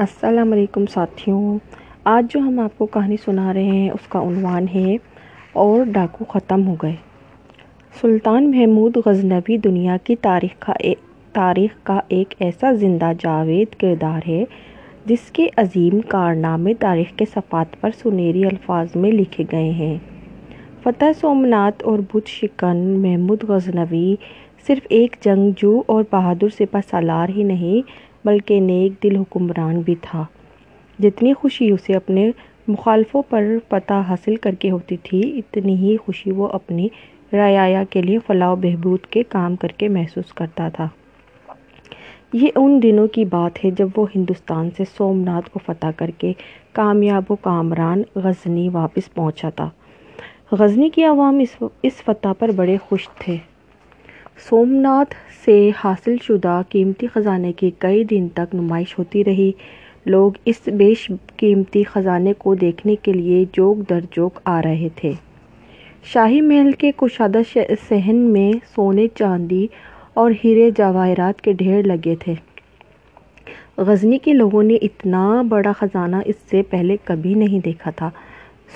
السلام علیکم ساتھیوں، آج جو ہم آپ کو کہانی سنا رہے ہیں، اس کا عنوان ہے اور ڈاکو ختم ہو گئے۔ سلطان محمود غزنوی دنیا کی تاریخ کا تاریخ کا ایک ایسا زندہ جاوید کردار ہے، جس کے عظیم کارنامے تاریخ کے صفحات پر سنہری الفاظ میں لکھے گئے ہیں۔ فتح سومنات اور بت شکن محمود غزنوی صرف ایک جنگجو اور بہادر سپہ سالار ہی نہیں بلکہ نیک دل حکمران بھی تھا۔ جتنی خوشی اسے اپنے مخالفوں پر فتح حاصل کر کے ہوتی تھی، اتنی ہی خوشی وہ اپنی رعایا کے لیے فلاح و بہبود کے کام کر کے محسوس کرتا تھا۔ یہ ان دنوں کی بات ہے جب وہ ہندوستان سے سومنات کو فتح کر کے کامیاب و کامران غزنی واپس پہنچا تھا۔ غزنی کی عوام اس اس فتح پر بڑے خوش تھے۔ سومنات سے حاصل شدہ قیمتی خزانے کی کئی دن تک نمائش ہوتی رہی۔ لوگ اس بیش قیمتی خزانے کو دیکھنے کے لیے جوگ در جوگ آ رہے تھے۔ شاہی محل کے کشادہ صحن میں سونے چاندی اور ہیرے جواہرات کے ڈھیر لگے تھے۔ غزنی کے لوگوں نے اتنا بڑا خزانہ اس سے پہلے کبھی نہیں دیکھا تھا۔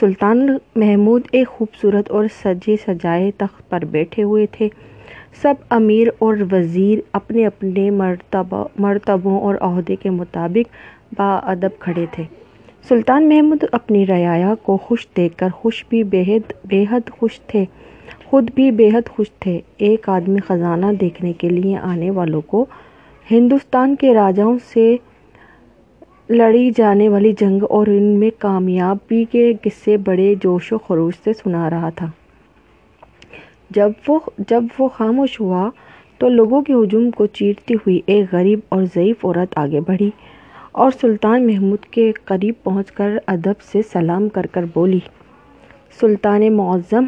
سلطان محمود ایک خوبصورت اور سجے سجائے تخت پر بیٹھے ہوئے تھے۔ سب امیر اور وزیر اپنے اپنے مرتبہ، مرتبوں اور عہدے کے مطابق باادب کھڑے تھے۔ سلطان محمود اپنی رعایا کو خوش دیکھ کر خوش بھی بے حد خوش تھے۔ خود بھی بے حد خوش تھے۔ ایک آدمی خزانہ دیکھنے کے لیے آنے والوں کو ہندوستان کے راجاؤں سے لڑی جانے والی جنگ اور ان میں کامیابی کے قصے بڑے جوش و خروش سے سنا رہا تھا۔ جب وہ جب وہ خاموش ہوا تو لوگوں کے ہجوم کو چیرتی ہوئی ایک غریب اور ضعیف عورت آگے بڑھی اور سلطان محمود کے قریب پہنچ کر ادب سے سلام کر کر بولی، سلطان معظم،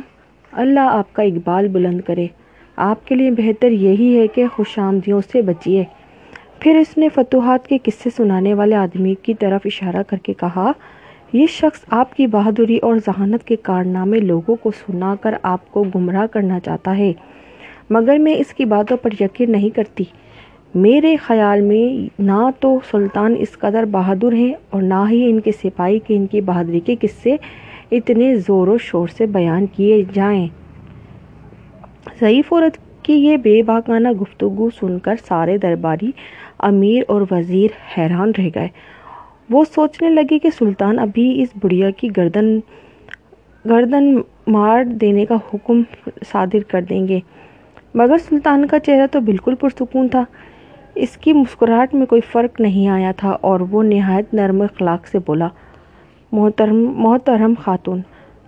اللہ آپ کا اقبال بلند کرے۔ آپ کے لیے بہتر یہی ہے کہ خوش آمدیوں سے بچیے۔ پھر اس نے فتوحات کے قصے سنانے والے آدمی کی طرف اشارہ کر کے کہا یہ شخص آپ کی بہادری اور ذہانت کے کارنامے لوگوں کو سنا کر آپ کو گمراہ کرنا چاہتا ہے۔ مگر میں اس کی باتوں پر یقین نہیں کرتی۔ میرے خیال میں نہ تو سلطان اس قدر بہادر ہیں اور نہ ہی ان کے سپاہی کے ان کی بہادری کے قصے اتنے زور و شور سے بیان کیے جائیں۔ ضعیف عورت کی یہ بے باکانہ گفتگو سن کر سارے درباری امیر اور وزیر حیران رہ گئے۔ وہ سوچنے لگے کہ سلطان ابھی اس بڑھیا کی گردن گردن مار دینے کا حکم صادر کر دیں گے۔ مگر سلطان کا چہرہ تو بالکل پرسکون تھا۔ اس کی مسکراہٹ میں کوئی فرق نہیں آیا تھا اور وہ نہایت نرم اخلاق سے بولا، محترم محترم خاتون،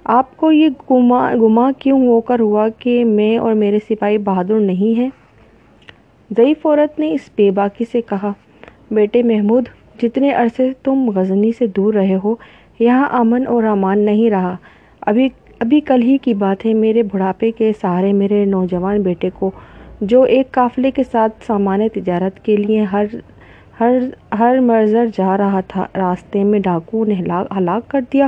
آپ کو یہ گما گما کیوں ہو کر ہوا کہ میں اور میرے سپاہی بہادر نہیں ہیں؟ ضعیف عورت نے اس بے باکی سے کہا، بیٹے محمود جتنے عرصے تم غزنی سے دور رہے ہو، یہاں امن اور امان نہیں رہا۔ ابھی ابھی کل ہی کی بات ہے، میرے بڑھاپے کے سہارے، میرے نوجوان بیٹے کو، جو ایک قافلے کے ساتھ سامان تجارت کے لیے ہر ہر ہر مرزر جا رہا تھا، راستے میں ڈاکو نے ہلاک کر دیا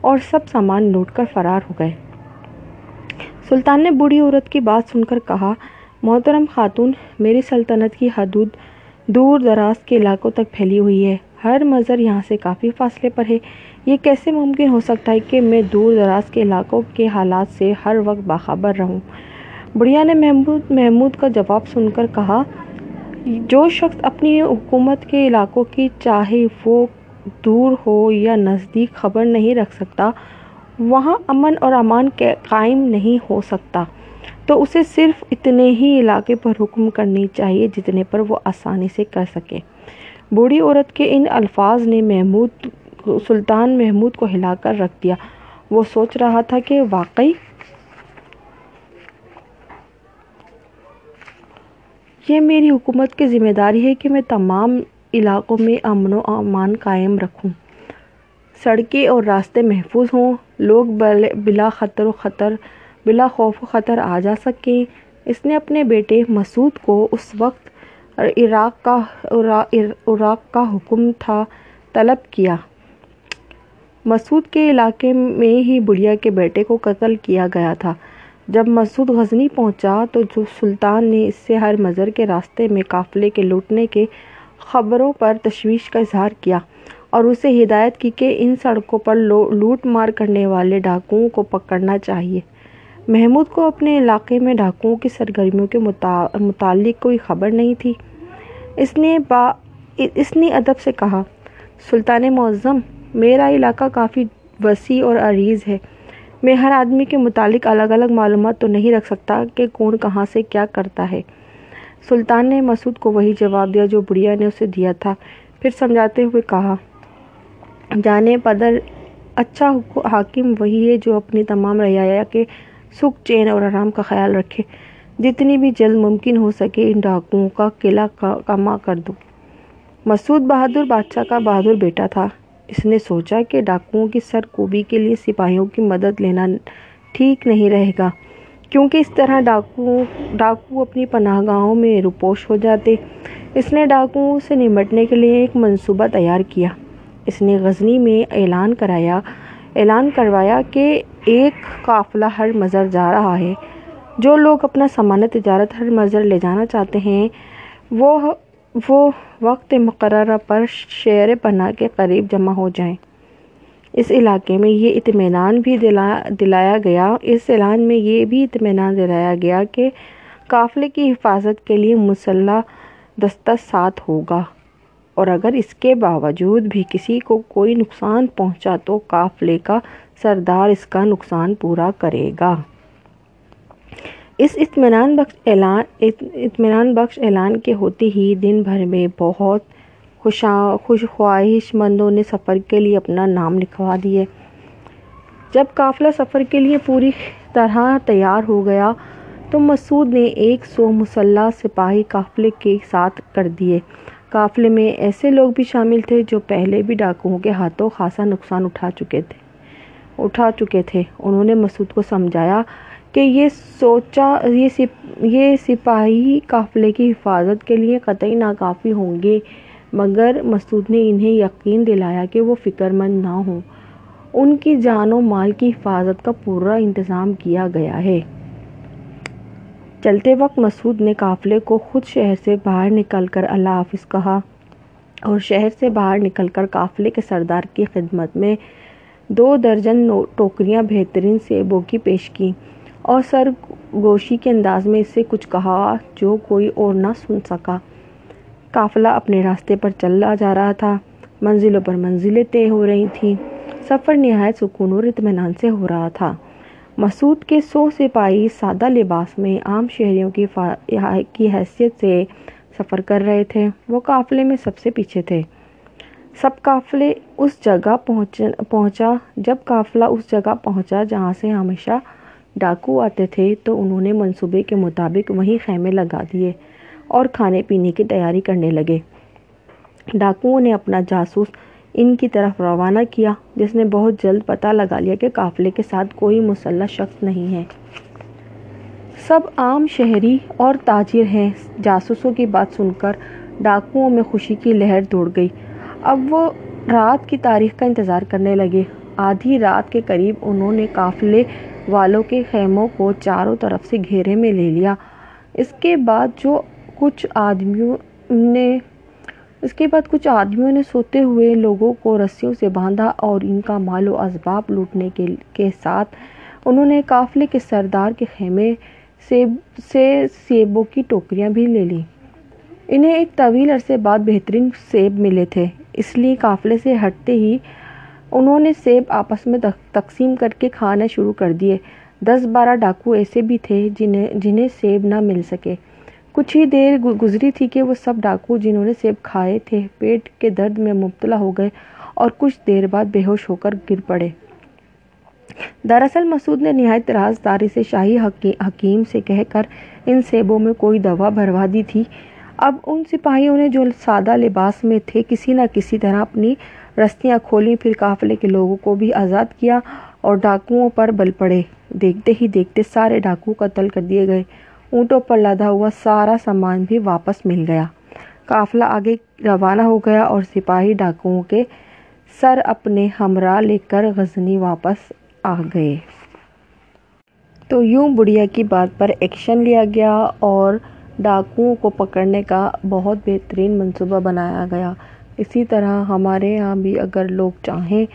اور سب سامان لوٹ کر فرار ہو گئے۔ سلطان نے بوڑھی عورت کی بات سن کر کہا، محترم خاتون، میری سلطنت کی حدود دور دراز کے علاقوں تک پھیلی ہوئی ہے۔ ہر مزر یہاں سے کافی فاصلے پر ہے۔ یہ کیسے ممکن ہو سکتا ہے کہ میں دور دراز کے علاقوں کے حالات سے ہر وقت باخبر رہوں؟ بڑھیا نے محمود محمود کا جواب سن کر کہا، جو شخص اپنی حکومت کے علاقوں کی چاہے وہ دور ہو یا نزدیک خبر نہیں رکھ سکتا، وہاں امن اور امان قائم نہیں ہو سکتا۔ تو اسے صرف اتنے ہی علاقے پر حکم کرنی چاہیے جتنے پر وہ آسانی سے کر سکے۔ بوڑھی عورت کے ان الفاظ نے محمود سلطان محمود کو ہلا کر رکھ دیا۔ وہ سوچ رہا تھا کہ واقعی یہ میری حکومت کی ذمہ داری ہے کہ میں تمام علاقوں میں امن و امان قائم رکھوں۔ سڑکیں اور راستے محفوظ ہوں۔ لوگ بلا خطر و خطر بلا خوف و خطر آ جا سکیں اس نے اپنے بیٹے مسعود کو اس وقت عراق کا عراق کا حکم تھا طلب کیا۔ مسعود کے علاقے میں ہی بڑھیا کے بیٹے کو قتل کیا گیا تھا۔ جب مسعود غزنی پہنچا تو سلطان نے اس سے ہر مزر کے راستے میں قافلے کے لوٹنے کے خبروں پر تشویش کا اظہار کیا اور اسے ہدایت کی کہ ان سڑکوں پر لوٹ مار کرنے والے ڈاکوؤں کو پکڑنا چاہیے۔ محمود کو اپنے علاقے میں ڈاکوؤں کی سرگرمیوں کے متعلق کوئی خبر نہیں تھی۔ اس نے با، اس نے ادب سے کہا، سلطان معظم، میرا علاقہ کافی وسیع اور عریض ہے۔ میں ہر آدمی کے متعلق الگ الگ معلومات تو نہیں رکھ سکتا کہ کون کہاں سے کیا کرتا ہے۔ سلطان نے مسعود کو وہی جواب دیا جو بڑھیا نے اسے دیا تھا۔ پھر سمجھاتے ہوئے کہا، جانے پدر اچھا حاکم وہی ہے جو اپنی تمام رعایا کے سکھ چین اور آرام کا خیال رکھے۔ جتنی بھی جلد ممکن ہو سکے ان ڈاکوؤں کا قلعہ کما کر دو۔ مسعود بہادر بادشاہ کا بہادر بیٹا تھا۔ اس نے سوچا کہ ڈاکوؤں کی سر کوبی کے لیے سپاہیوں کی مدد لینا ٹھیک نہیں رہے گا، کیونکہ اس طرح ڈاکو ڈاکو اپنی پناہ گاہوں میں روپوش ہو جاتے۔ اس نے ڈاکوؤں سے نمٹنے کے لیے ایک منصوبہ تیار کیا۔ اس نے غزنی میں اعلان کرایا، اعلان کروایا کہ ایک قافلہ ہر مزر جا رہا ہے۔ جو لوگ اپنا سامان تجارت ہر مزر لے جانا چاہتے ہیں، وہ وہ وقت مقررہ پر شیر پناہ کے قریب جمع ہو جائیں۔ اس علاقے میں یہ اطمینان بھی دلا، دلایا گیا۔ اس اعلان میں یہ بھی اطمینان دلایا گیا کہ قافلے کی حفاظت کے لیے مسلح دستہ ساتھ ہوگا۔ اور اگر اس کے باوجود بھی کسی کو کوئی نقصان پہنچا تو قافلے کا سردار اس کا نقصان پورا کرے گا۔ اس اطمینان بخش اعلان، اطمینان بخش اعلان کے ہوتے ہی دن بھر میں بہت خوشا، خوش خواہش مندوں نے سفر کے لیے اپنا نام لکھوا دیے۔ جب قافلہ سفر کے لیے پوری طرح تیار ہو گیا تو مسعود نے ایک سو مسلح سپاہی قافلے کے ساتھ کر دیے۔ قافلے میں ایسے لوگ بھی شامل تھے جو پہلے بھی ڈاکوؤں کے ہاتھوں خاصا نقصان اٹھا چکے تھے۔ اٹھا چکے تھے۔ انہوں نے مسعود کو سمجھایا کہ یہ سوچا، یہ یہ سپاہی قافلے کی حفاظت کے لیے قطعی ناکافی ہوں گے، مگر مسعود نے انہیں یقین دلایا کہ وہ فکر مند نہ ہوں۔ ان کی جان و مال کی حفاظت کا پورا انتظام کیا گیا ہے۔ چلتے وقت مسعود نے قافلے کو خود شہر سے باہر نکل کر اللہ حافظ کہا اور شہر سے باہر نکل کر قافلے کے سردار کی خدمت میں دو درجن ٹوکریاں بہترین سیبوں کی پیش کی اور سر گوشی کے انداز میں اس سے کچھ کہا جو کوئی اور نہ سن سکا۔ قافلہ اپنے راستے پر چلا جا رہا تھا۔ منزلوں پر منزلیں طے ہو رہی تھیں۔ سفر نہایت سکون اور اطمینان سے ہو رہا تھا۔ مسعود کے سو سپاہی سادہ لباس میں عام شہریوں کی کی حیثیت سے سفر کر رہے تھے۔ وہ قافلے میں سب سے پیچھے تھے۔ سب قافلے اس جگہ پہنچا، جب قافلہ اس جگہ پہنچا جہاں سے ہمیشہ ڈاکو آتے تھے تو انہوں نے منصوبے کے مطابق وہیں خیمے لگا دیے اور کھانے پینے کی تیاری کرنے لگے۔ ڈاکوؤں نے اپنا جاسوس ان کی طرف روانہ کیا، جس نے بہت جلد پتہ لگا لیا کہ قافلے کے ساتھ کوئی مسلح شخص نہیں ہے۔ سب عام شہری اور تاجر ہیں۔ جاسوسوں کی بات سن کر ڈاکوؤں میں خوشی کی لہر دوڑ گئی۔ اب وہ رات کی تاریخ کا انتظار کرنے لگے۔ آدھی رات کے قریب انہوں نے قافلے والوں کے خیموں کو چاروں طرف سے گھیرے میں لے لیا۔ اس کے بعد جو کچھ آدمیوں نے اس کے بعد کچھ آدمیوں نے سوتے ہوئے لوگوں کو رسیوں سے باندھا اور ان کا مال و اسباب لوٹنے کے کے ساتھ انہوں نے قافلے کے سردار کے خیمے سیب سے سیبوں کی ٹوکریاں بھی لے لیں۔ انہیں ایک طویل عرصے بعد بہترین سیب ملے تھے۔ اس لیے قافلے سے ہٹتے ہی انہوں نے سیب آپس میں تقسیم کر کے کھانا شروع کر دیے۔ دس بارہ ڈاکو ایسے بھی تھے جنہیں جنہیں سیب نہ مل سکے۔ کچھ ہی دیر گزری تھی کہ وہ سب ڈاکو جنہوں نے سیب کھائے تھے، پیٹ کے درد میں مبتلا ہو گئے اور کچھ دیر بعد بے ہوش ہو کر گر پڑے۔ دراصل مسعود نے نہایت رازداری سے شاہی حکیم سے کہہ کر ان سیبوں میں کوئی دوا بھروا دی تھی۔ اب ان سپاہیوں نے جو سادہ لباس میں تھے، کسی نہ کسی طرح اپنی رستیاں کھولی پھر قافلے کے لوگوں کو بھی آزاد کیا اور ڈاکوؤں پر بل پڑے۔ دیکھتے ہی دیکھتے سارے ڈاکو قتل کر دیے گئے۔ اونٹوں پر لدا ہوا سارا سامان بھی واپس مل گیا۔ قافلہ آگے روانہ ہو گیا اور سپاہی ڈاکوؤں کے سر اپنے ہمراہ لے کر غزنی واپس آ گئے۔ تو یوں بڑھیا کی بات پر ایکشن لیا گیا اور ڈاکوؤں کو پکڑنے کا بہت بہترین منصوبہ بنایا گیا۔ اسی طرح ہمارے یہاں بھی اگر لوگ چاہیں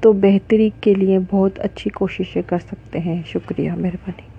تو بہتری کے لیے بہت اچھی کوششیں کر سکتے ہیں۔ شکریہ، مہربانی۔